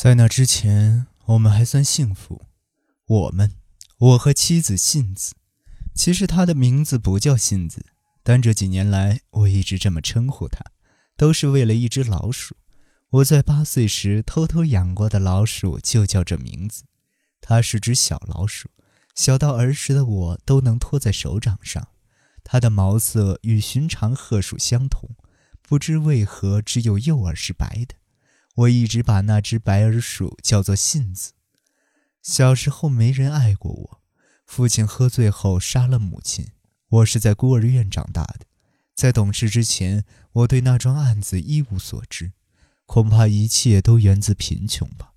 在那之前，我们还算幸福。我们，我和妻子信子，其实她的名字不叫信子，但这几年来我一直这么称呼她，都是为了一只老鼠。我在八岁时偷偷养过的老鼠就叫这名字。它是只小老鼠，小到儿时的我都能托在手掌上。它的毛色与寻常褐鼠相同，不知为何只有右耳是白的。我一直把那只白耳鼠叫做信子。小时候没人爱过我，父亲喝醉后杀了母亲。我是在孤儿院长大的，在懂事之前，我对那桩案子一无所知。恐怕一切都源自贫穷吧。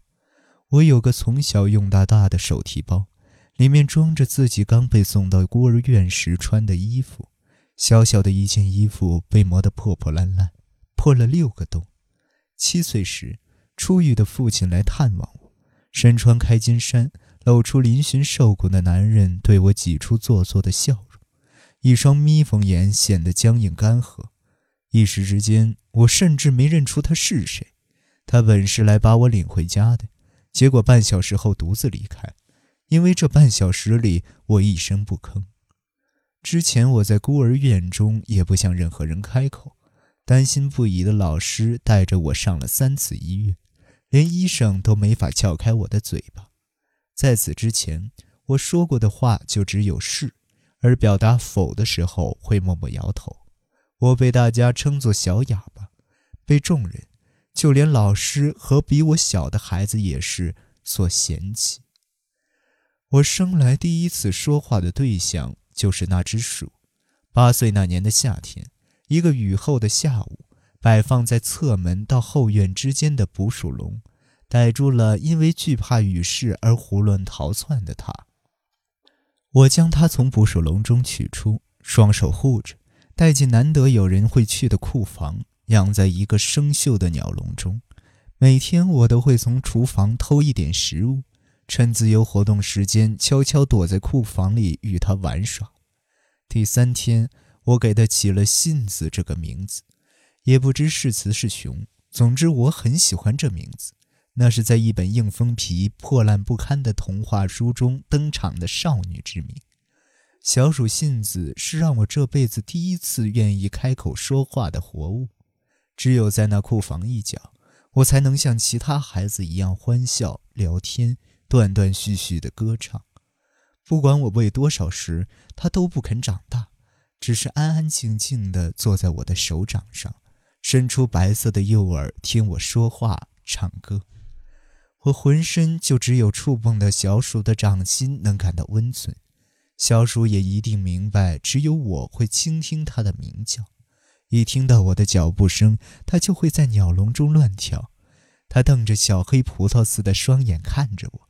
我有个从小用到大的手提包，里面装着自己刚被送到孤儿院时穿的衣服。小小的一件衣服被磨得破破烂烂，破了六个洞。七岁时，出狱的父亲来探望我，身穿开襟衫、露出嶙峋瘦骨的男人对我挤出做作的笑容，一双眯缝眼显得僵硬干涸。一时之间，我甚至没认出他是谁。他本是来把我领回家的，结果半小时后独自离开，因为这半小时里我一声不吭。之前我在孤儿院中也不向任何人开口。担心不已的老师带着我上了三次医院，连医生都没法撬开我的嘴巴。在此之前，我说过的话就只有“是”，而表达“否”的时候会默默摇头。我被大家称作小哑巴，被众人，就连老师和比我小的孩子也是所嫌弃。我生来第一次说话的对象就是那只鼠。八岁那年的夏天。一个雨后的下午，摆放在侧门到后院之间的捕鼠笼，逮住了因为惧怕雨势而胡乱逃窜的它。我将它从捕鼠笼中取出，双手护着，带进难得有人会去的库房，养在一个生锈的鸟笼中。每天我都会从厨房偷一点食物，趁自由活动时间，悄悄躲在库房里与它玩耍。第三天。我给它起了“信子”这个名字，也不知是雌是雄。总之，我很喜欢这名字。那是在一本硬封皮、破烂不堪的童话书中登场的少女之名。小鼠信子是让我这辈子第一次愿意开口说话的活物。只有在那库房一角，我才能像其他孩子一样欢笑、聊天、断断续续的歌唱。不管我喂多少时，它都不肯长大。只是安安静静地坐在我的手掌上，伸出白色的右耳听我说话、唱歌。我浑身就只有触碰到小鼠的掌心能感到温存，小鼠也一定明白，只有我会倾听它的鸣叫。一听到我的脚步声，它就会在鸟笼中乱跳。它瞪着小黑葡萄似的双眼看着我。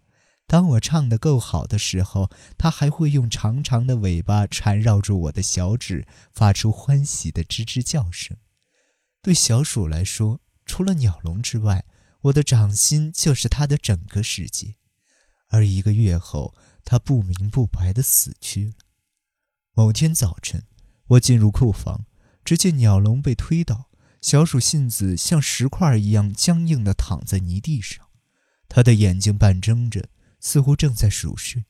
当我唱得够好的时候，它还会用长长的尾巴缠绕住我的小指，发出欢喜的吱吱叫声。对小鼠来说，除了鸟笼之外，我的掌心就是它的整个世界。而一个月后，它不明不白地死去了。某天早晨，我进入库房，只见鸟笼被推倒，小鼠信子像石块一样僵硬地躺在泥地上，它的眼睛半睁着。似乎正在熟睡，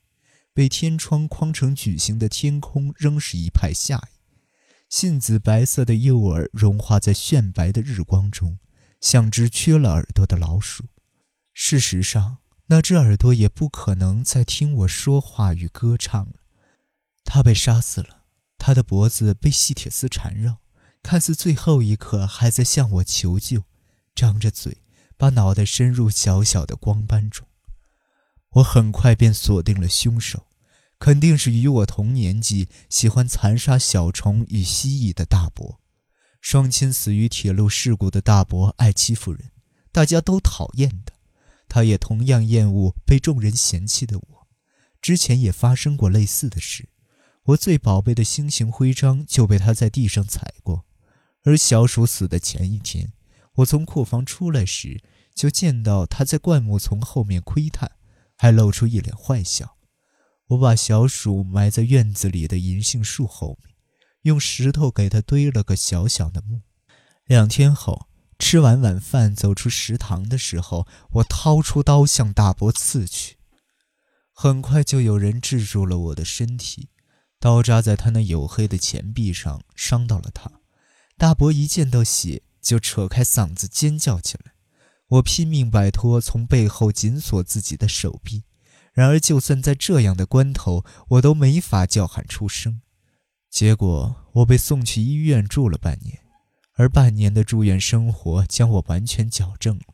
被天窗框成矩形的天空仍是一派夏意。杏子白色的诱饵融化在炫白的日光中，像只缺了耳朵的老鼠。事实上，那只耳朵也不可能再听我说话与歌唱了。它被杀死了，它的脖子被细铁丝缠绕，看似最后一刻还在向我求救，张着嘴，把脑袋伸入小小的光斑中。我很快便锁定了凶手，肯定是与我同年纪、喜欢残杀小虫与蜥蜴的大伯。双亲死于铁路事故的大伯爱欺负人，大家都讨厌他，他也同样厌恶被众人嫌弃的我。之前也发生过类似的事，我最宝贝的星星徽章就被他在地上踩过。而小鼠死的前一天，我从库房出来时，就见到他在灌木丛后面窥探。还露出一脸坏笑。我把小鼠埋在院子里的银杏树后面，用石头给它堆了个小小的墓。两天后，吃完晚饭，走出食堂的时候，我掏出刀向大伯刺去。很快就有人制住了我的身体，刀扎在他那黝黑的前臂上，伤到了他。大伯一见到血，就扯开嗓子尖叫起来。我拼命摆脱，从背后紧锁自己的手臂。然而，就算在这样的关头，我都没法叫喊出声。结果，我被送去医院住了半年，而半年的住院生活将我完全矫正了。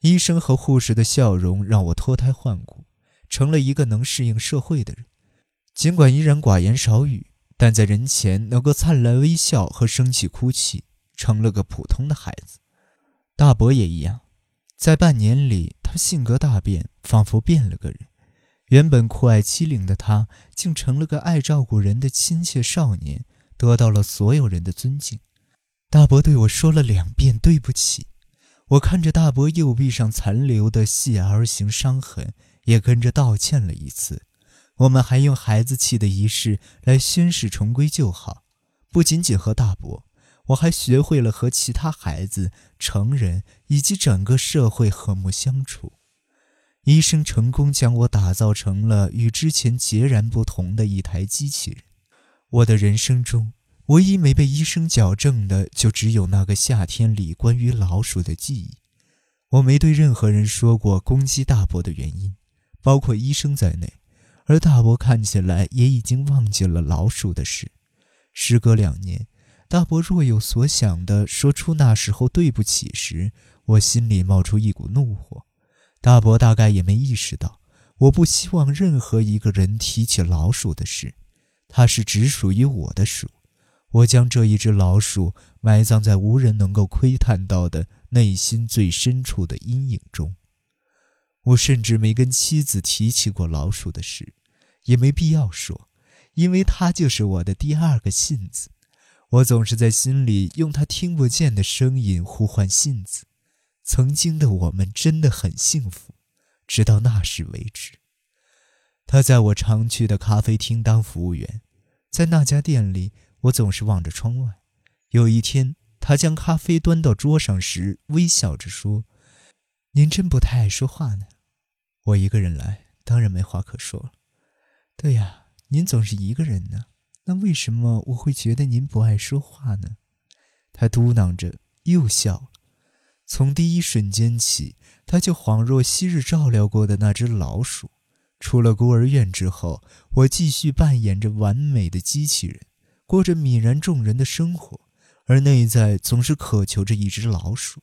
医生和护士的笑容让我脱胎换骨。成了一个能适应社会的人，尽管依然寡言少语，但在人前能够灿烂微笑和生气哭泣，成了个普通的孩子。大伯也一样，在半年里，他性格大变，仿佛变了个人。原本酷爱欺凌的他，竟成了个爱照顾人的亲切少年，得到了所有人的尊敬。大伯对我说了两遍对不起，我看着大伯右臂上残留的细 L 型伤痕。也跟着道歉了一次，我们还用孩子气的仪式来宣誓重归旧好。不仅仅和大伯，我还学会了和其他孩子、成人以及整个社会和睦相处。医生成功将我打造成了与之前截然不同的一台机器人。我的人生中，唯一没被医生矫正的，就只有那个夏天里关于老鼠的记忆。我没对任何人说过攻击大伯的原因。包括医生在内，而大伯看起来也已经忘记了老鼠的事。时隔两年，大伯若有所想地说出那时候对不起时，我心里冒出一股怒火。大伯大概也没意识到，我不希望任何一个人提起老鼠的事。它是只属于我的鼠，我将这一只老鼠埋葬在无人能够窥探到的内心最深处的阴影中。我甚至没跟妻子提起过老鼠的事，也没必要说，因为它就是我的第二个信子。我总是在心里用他听不见的声音呼唤信子。曾经的我们真的很幸福，直到那时为止。他在我常去的咖啡厅当服务员，在那家店里，我总是望着窗外。有一天，他将咖啡端到桌上时，微笑着说：“您真不太爱说话呢。”我一个人来，当然没话可说了。对呀，您总是一个人呢，那为什么我会觉得您不爱说话呢？他嘟囔着，又笑了。从第一瞬间起，他就恍若昔日照料过的那只老鼠。出了孤儿院之后，我继续扮演着完美的机器人，过着泯然众人的生活，而内在总是渴求着一只老鼠。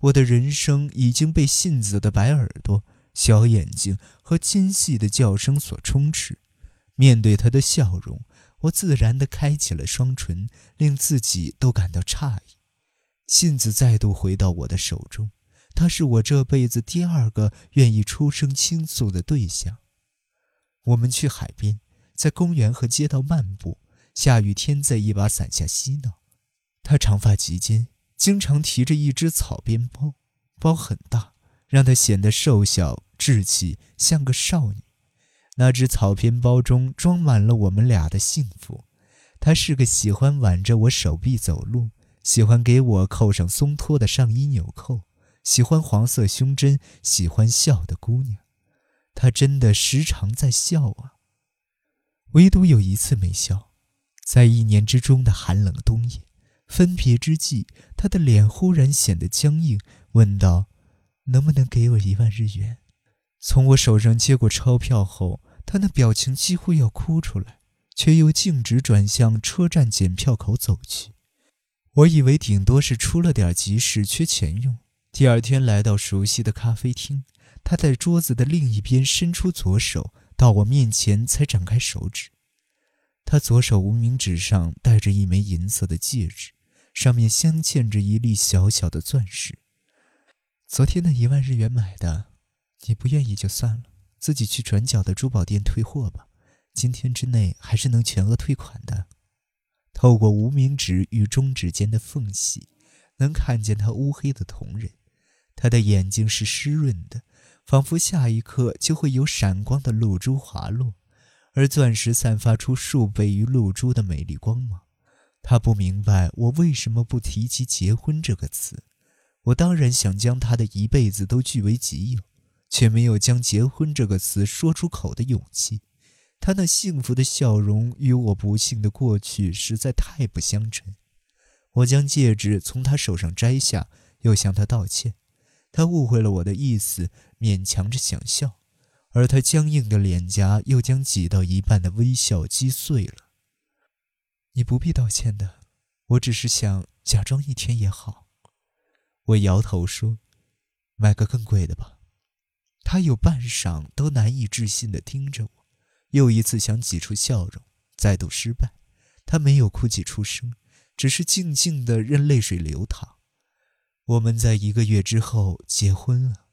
我的人生已经被信子的白耳朵。小眼睛和尖细的叫声所充斥，面对他的笑容，我自然地开启了双唇，令自己都感到诧异。信子再度回到我的手中，他是我这辈子第二个愿意出声倾诉的对象。我们去海边，在公园和街道漫步，下雨天在一把伞下嬉闹。他长发及肩，经常提着一只草编包，包很大。让她显得瘦小、稚气，像个少女。那只草编包中装满了我们俩的幸福。她是个喜欢挽着我手臂走路，喜欢给我扣上松脱的上衣纽扣，喜欢黄色胸针，喜欢笑的姑娘。她真的时常在笑啊。唯独有一次没笑，在一年之中的寒冷冬夜，分别之际，她的脸忽然显得僵硬，问道。能不能给我一万日元？从我手上接过钞票后，他那表情几乎要哭出来，却又径直转向车站检票口走去。我以为顶多是出了点急事，缺钱用。第二天来到熟悉的咖啡厅，他在桌子的另一边伸出左手，到我面前才展开手指。他左手无名指上戴着一枚银色的戒指，上面镶嵌着一粒小小的钻石。昨天那一万日元买的，你不愿意就算了，自己去转角的珠宝店退货吧。今天之内还是能全额退款的。透过无名指与中指间的缝隙，能看见他乌黑的瞳仁，他的眼睛是湿润的，仿佛下一刻就会有闪光的露珠滑落，而钻石散发出数倍于露珠的美丽光芒。他不明白我为什么不提及结婚这个词。我当然想将他的一辈子都据为己有，却没有将“结婚”这个词说出口的勇气。他那幸福的笑容与我不幸的过去实在太不相称。我将戒指从他手上摘下，又向他道歉。他误会了我的意思，勉强着想笑，而他僵硬的脸颊又将挤到一半的微笑击碎了。你不必道歉的，我只是想假装一天也好。我摇头说：“买个更贵的吧。”他有半晌都难以置信地听着我，又一次想挤出笑容，再度失败。他没有哭泣出声，只是静静地任泪水流淌。我们在一个月之后结婚了。